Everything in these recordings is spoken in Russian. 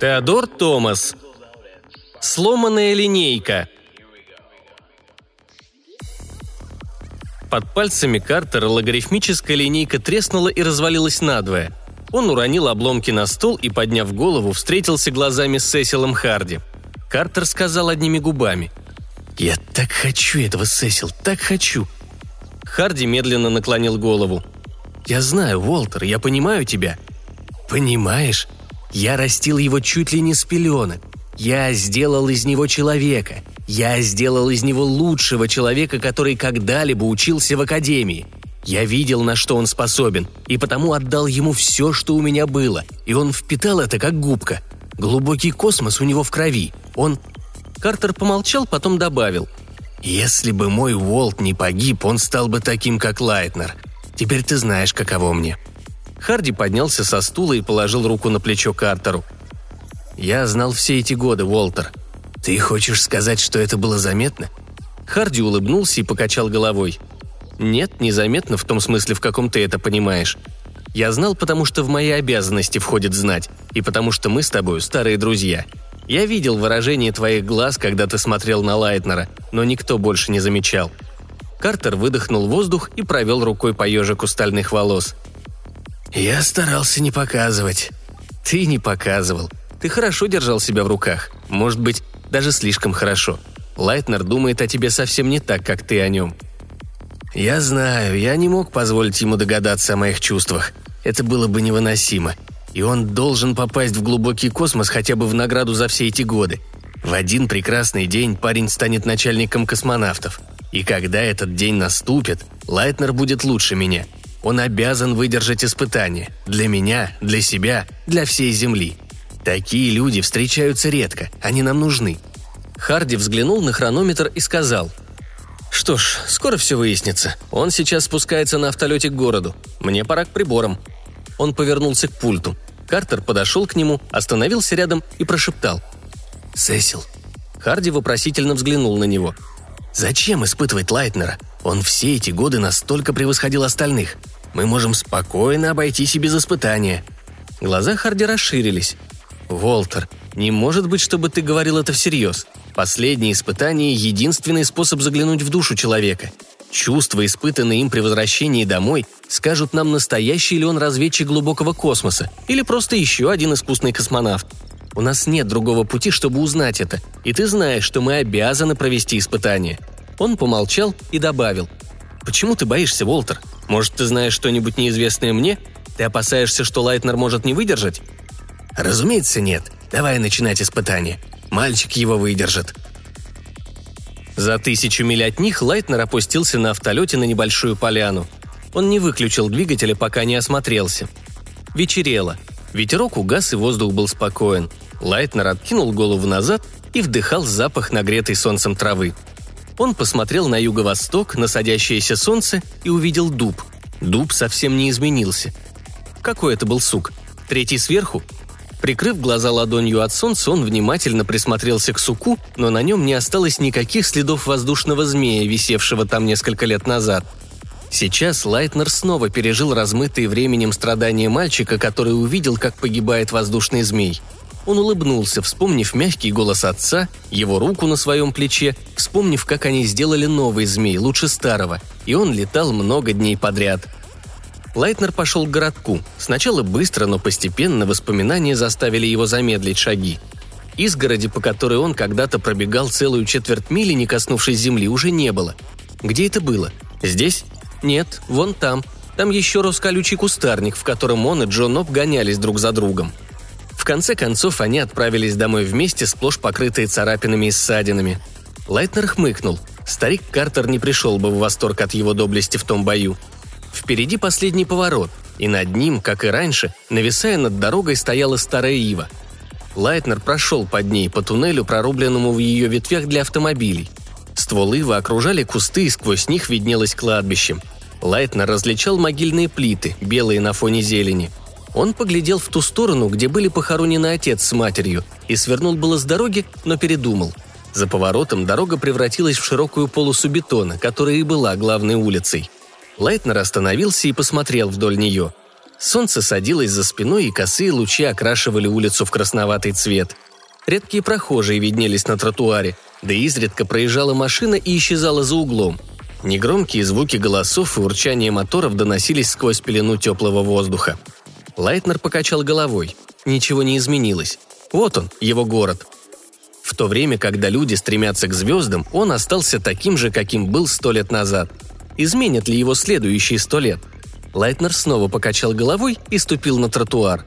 Теодор Томас. Сломанная линейка. Под пальцами Картера логарифмическая линейка треснула и развалилась надвое. Он уронил обломки на стол и, подняв голову, встретился глазами с Сесилом Харди. Картер сказал одними губами. «Я так хочу этого, Сесил, так хочу!» Харди медленно наклонил голову. «Я знаю, Уолтер, я понимаю тебя». «Понимаешь? Я растил его чуть ли не с пеленок. Я сделал из него человека. Я сделал из него лучшего человека, который когда-либо учился в академии. Я видел, на что он способен, и потому отдал ему все, что у меня было, и он впитал это как губка. Глубокий космос у него в крови. Он...» Картер помолчал, потом добавил. «Если бы мой Уолт не погиб, он стал бы таким, как Лайтнер. Теперь ты знаешь, каково мне». Харди поднялся со стула и положил руку на плечо Картеру. «Я знал все эти годы, Уолтер. Ты хочешь сказать, что это было заметно?» Харди улыбнулся и покачал головой. «Нет, незаметно в том смысле, в каком ты это понимаешь. Я знал, потому что в мои обязанности входит знать, и потому что мы с тобой старые друзья. Я видел выражение твоих глаз, когда ты смотрел на Лайтнера, но никто больше не замечал». Картер выдохнул воздух и провел рукой по ежику стальных волос. «Я старался не показывать». «Ты не показывал. Ты хорошо держал себя в руках. Может быть, даже слишком хорошо. Лайтнер думает о тебе совсем не так, как ты о нем. Я знаю, я не мог позволить ему догадаться о моих чувствах. Это было бы невыносимо. И он должен попасть в глубокий космос хотя бы в награду за все эти годы. В один прекрасный день парень станет начальником космонавтов. И когда этот день наступит, Лайтнер будет лучше меня. Он обязан выдержать испытание. Для меня, для себя, для всей Земли. Такие люди встречаются редко, они нам нужны. Харди взглянул на хронометр и сказал. «Что ж, скоро все выяснится. Он сейчас спускается на автолете к городу. Мне пора к приборам». Он повернулся к пульту. Картер подошел к нему, остановился рядом и прошептал. «Сесил». Харди вопросительно взглянул на него. «Зачем испытывать Лайтнера? Он все эти годы настолько превосходил остальных. Мы можем спокойно обойтись и без испытания». Глаза Харди расширились. «Волтер, не может быть, чтобы ты говорил это всерьез. Последнее испытание – единственный способ заглянуть в душу человека. Чувства, испытанные им при возвращении домой, скажут нам, настоящий ли он разведчик глубокого космоса или просто еще один искусный космонавт. У нас нет другого пути, чтобы узнать это, и ты знаешь, что мы обязаны провести испытание». Он помолчал и добавил. «Почему ты боишься, Волтер? Может, ты знаешь что-нибудь неизвестное мне? Ты опасаешься, что Лайтнер может не выдержать?» «Разумеется, нет. Давай начинать испытание. Мальчик его выдержит». За тысячу миль от них Лайтнер опустился на автолете на небольшую поляну. Он не выключил двигателя, пока не осмотрелся. Вечерело. Ветерок угас, и воздух был спокоен. Лайтнер откинул голову назад и вдыхал запах нагретой солнцем травы. Он посмотрел на юго-восток, на садящееся солнце и увидел дуб. Дуб совсем не изменился. Какой это был сук? Третий сверху? Прикрыв глаза ладонью от солнца, он внимательно присмотрелся к суку, но на нем не осталось никаких следов воздушного змея, висевшего там несколько лет назад. Сейчас Лайтнер снова пережил размытые временем страдания мальчика, который увидел, как погибает воздушный змей. Он улыбнулся, вспомнив мягкий голос отца, его руку на своем плече, вспомнив, как они сделали новый змей, лучше старого, и он летал много дней подряд – Лайтнер пошел к городку. Сначала быстро, но постепенно воспоминания заставили его замедлить шаги. Изгороди, по которой он когда-то пробегал целую четверть мили, не коснувшись земли, уже не было. Где это было? Здесь? Нет, вон там. Там еще рос колючий кустарник, в котором он и Джон Оп гонялись друг за другом. Конце концов, они отправились домой вместе, сплошь покрытые царапинами и ссадинами. Лайтнер хмыкнул. Старик Картер не пришел бы в восторг от его доблести в том бою. Впереди последний поворот, и над ним, как и раньше, нависая над дорогой, стояла старая ива. Лайтнер прошел под ней по туннелю, прорубленному в ее ветвях для автомобилей. Стволы ивы окружали кусты, и сквозь них виднелось кладбище. Лайтнер различал могильные плиты, белые на фоне зелени. Он поглядел в ту сторону, где были похоронены отец с матерью, и свернул было с дороги, но передумал. За поворотом дорога превратилась в широкую полосу бетона, которая и была главной улицей – Лайтнер остановился и посмотрел вдоль нее. Солнце садилось за спиной, и косые лучи окрашивали улицу в красноватый цвет. Редкие прохожие виднелись на тротуаре, да изредка проезжала машина и исчезала за углом. Негромкие звуки голосов и урчание моторов доносились сквозь пелену теплого воздуха. Лайтнер покачал головой. Ничего не изменилось. Вот он, его город. В то время, когда люди стремятся к звездам, он остался таким же, каким был сто лет назад. Изменят ли его следующие сто лет – Лайтнер снова покачал головой и ступил на тротуар.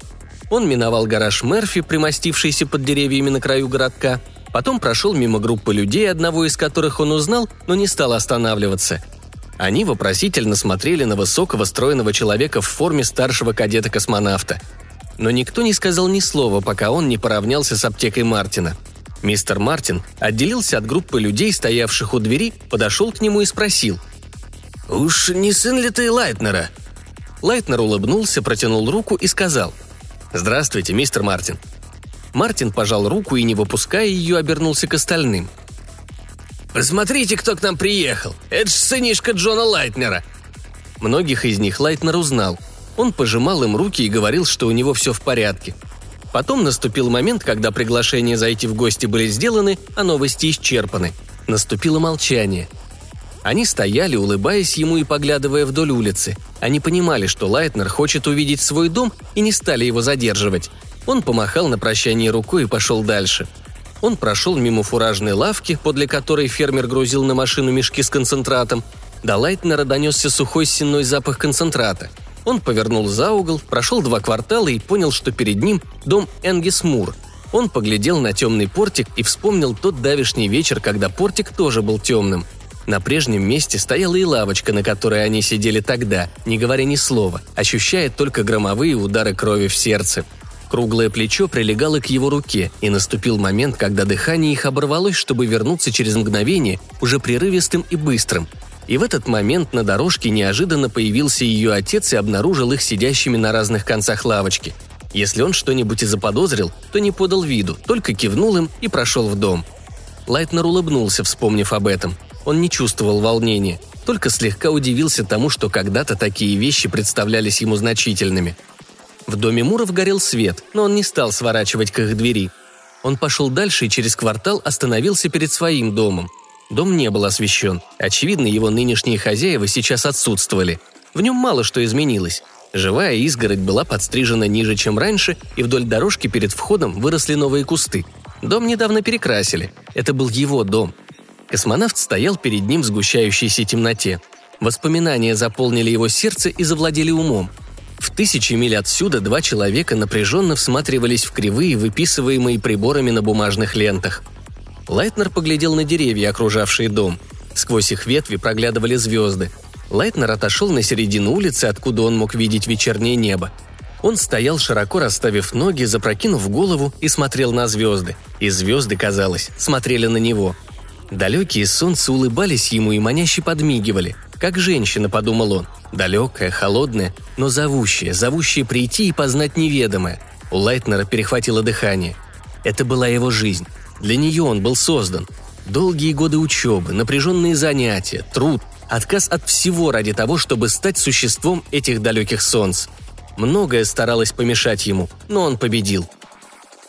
Он миновал гараж Мерфи, примостившийся под деревьями на краю городка, потом прошел мимо группы людей, одного из которых он узнал, но не стал останавливаться. Они вопросительно смотрели на высокого стройного человека в форме старшего кадета-космонавта. Но никто не сказал ни слова, пока он не поравнялся с аптекой Мартина. Мистер Мартин отделился от группы людей, стоявших у двери, подошел к нему и спросил. «Уж не сын ли ты Лайтнера?» Лайтнер улыбнулся, протянул руку и сказал «Здравствуйте, мистер Мартин». Мартин пожал руку и, не выпуская ее, обернулся к остальным. «Посмотрите, кто к нам приехал! Это ж сынишка Джона Лайтнера!» Многих из них Лайтнер узнал. Он пожимал им руки и говорил, что у него все в порядке. Потом наступил момент, когда приглашения зайти в гости были сделаны, а новости исчерпаны. Наступило молчание – они стояли, улыбаясь ему и поглядывая вдоль улицы. Они понимали, что Лайтнер хочет увидеть свой дом и не стали его задерживать. Он помахал на прощание рукой и пошел дальше. Он прошел мимо фуражной лавки, подле которой фермер грузил на машину мешки с концентратом. До Лайтнера донесся сухой сенной запах концентрата. Он повернул за угол, прошел два квартала и понял, что перед ним дом Энгис Мур. Он поглядел на темный портик и вспомнил тот давишний вечер, когда портик тоже был темным – на прежнем месте стояла и лавочка, на которой они сидели тогда, не говоря ни слова, ощущая только громовые удары крови в сердце. Круглое плечо прилегало к его руке, и наступил момент, когда дыхание их оборвалось, чтобы вернуться через мгновение, уже прерывистым и быстрым. И в этот момент на дорожке неожиданно появился ее отец и обнаружил их сидящими на разных концах лавочки. Если он что-нибудь и заподозрил, то не подал виду, только кивнул им и прошел в дом. Лайтнер улыбнулся, вспомнив об этом – он не чувствовал волнения, только слегка удивился тому, что когда-то такие вещи представлялись ему значительными. В доме Муров горел свет, но он не стал сворачивать к их двери. Он пошел дальше и через квартал остановился перед своим домом. Дом не был освещен. Очевидно, его нынешние хозяева сейчас отсутствовали. В нем мало что изменилось. Живая изгородь была подстрижена ниже, чем раньше, и вдоль дорожки перед входом выросли новые кусты. Дом недавно перекрасили. Это был его дом. Космонавт стоял перед ним в сгущающейся темноте. Воспоминания заполнили его сердце и завладели умом. В тысячи миль отсюда два человека напряженно всматривались в кривые, выписываемые приборами на бумажных лентах. Лайтнер поглядел на деревья, окружавшие дом. Сквозь их ветви проглядывали звезды. Лайтнер отошел на середину улицы, откуда он мог видеть вечернее небо. Он стоял, широко расставив ноги, запрокинув голову и смотрел на звезды. И звезды, казалось, смотрели на него – Далекие солнца улыбались ему и маняще подмигивали. Как женщина, подумал он. Далекая, холодная, но зовущая, зовущая прийти и познать неведомое. У Лайтнера перехватило дыхание. Это была его жизнь. Для нее он был создан. Долгие годы учебы, напряженные занятия, труд, отказ от всего ради того, чтобы стать существом этих далеких солнц. Многое старалось помешать ему, но он победил –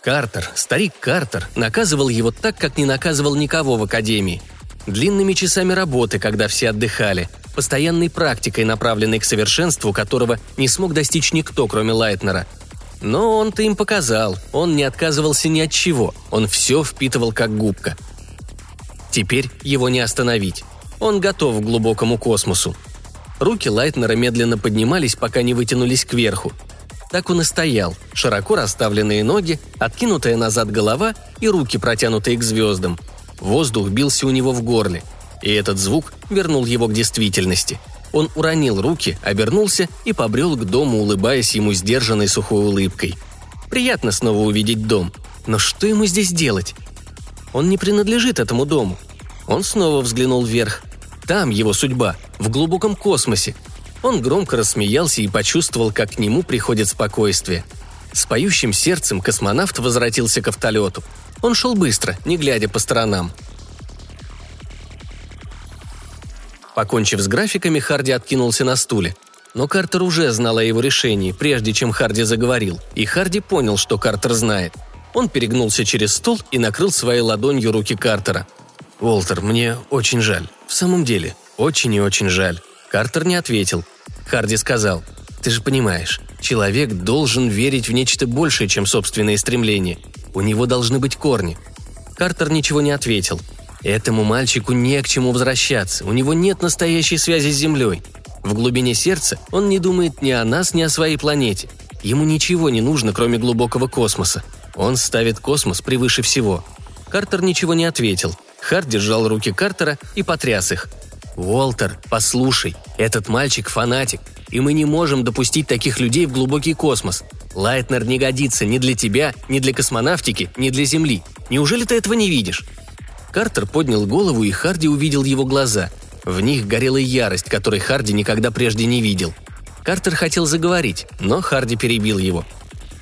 Картер, старик Картер, наказывал его так, как не наказывал никого в академии. Длинными часами работы, когда все отдыхали, постоянной практикой, направленной к совершенству, которого не смог достичь никто, кроме Лайтнера. Но он-то им показал, он не отказывался ни от чего, он все впитывал как губка. Теперь его не остановить. Он готов к глубокому космосу. Руки Лайтнера медленно поднимались, пока не вытянулись кверху, так он и стоял, широко расставленные ноги, откинутая назад голова и руки, протянутые к звездам. Воздух бился у него в горле, и этот звук вернул его к действительности. Он уронил руки, обернулся и побрел к дому, улыбаясь ему сдержанной сухой улыбкой. Приятно снова увидеть дом, но что ему здесь делать? Он не принадлежит этому дому. Он снова взглянул вверх. Там его судьба, в глубоком космосе, он громко рассмеялся и почувствовал, как к нему приходит спокойствие. С поющим сердцем космонавт возвратился к автолету. Он шел быстро, не глядя по сторонам. Покончив с графиками, Харди откинулся на стуле. Но Картер уже знал о его решении, прежде чем Харди заговорил, и Харди понял, что Картер знает. Он перегнулся через стол и накрыл своей ладонью руки Картера. «Уолтер, мне очень жаль. В самом деле, очень и очень жаль». Картер не ответил. Харди сказал, «Ты же понимаешь, человек должен верить в нечто большее, чем собственные стремления. У него должны быть корни». Картер ничего не ответил. Этому мальчику не к чему возвращаться, у него нет настоящей связи с Землей. В глубине сердца он не думает ни о нас, ни о своей планете. Ему ничего не нужно, кроме глубокого космоса. Он ставит космос превыше всего. Картер ничего не ответил. Харт держал руки Картера и потряс их. «Уолтер, послушай, этот мальчик фанатик, и мы не можем допустить таких людей в глубокий космос. Лайтнер не годится ни для тебя, ни для космонавтики, ни для Земли. Неужели ты этого не видишь?» Картер поднял голову, и Харди увидел его глаза. В них горела ярость, которой Харди никогда прежде не видел. Картер хотел заговорить, но Харди перебил его.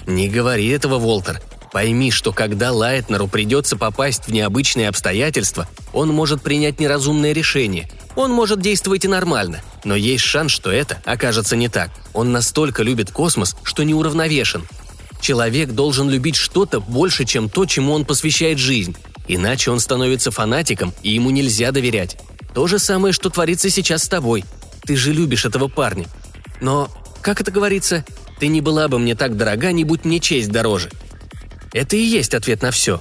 «Не говори этого, Волтер. Пойми, что когда Лайтнеру придется попасть в необычные обстоятельства, он может принять неразумное решение. Он может действовать и нормально, но есть шанс, что это окажется не так. Он настолько любит космос, что неуравновешен. Человек должен любить что-то больше, чем то, чему он посвящает жизнь. Иначе он становится фанатиком, и ему нельзя доверять. То же самое, что творится сейчас с тобой. Ты же любишь этого парня. Но, как это говорится, ты не была бы мне так дорога, не будь мне честь дороже. Это и есть ответ на все.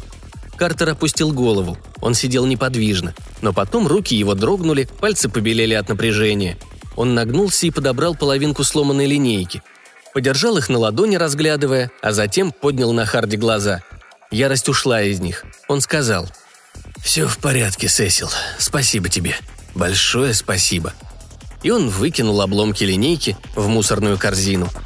Картер опустил голову. Он сидел неподвижно. Но потом руки его дрогнули, пальцы побелели от напряжения. Он нагнулся и подобрал половинку сломанной линейки. Подержал их на ладони, разглядывая, а затем поднял на Харди глаза. Ярость ушла из них. Он сказал – «Все в порядке, Сесил. Спасибо тебе. Большое спасибо». И он выкинул обломки линейки в мусорную корзину –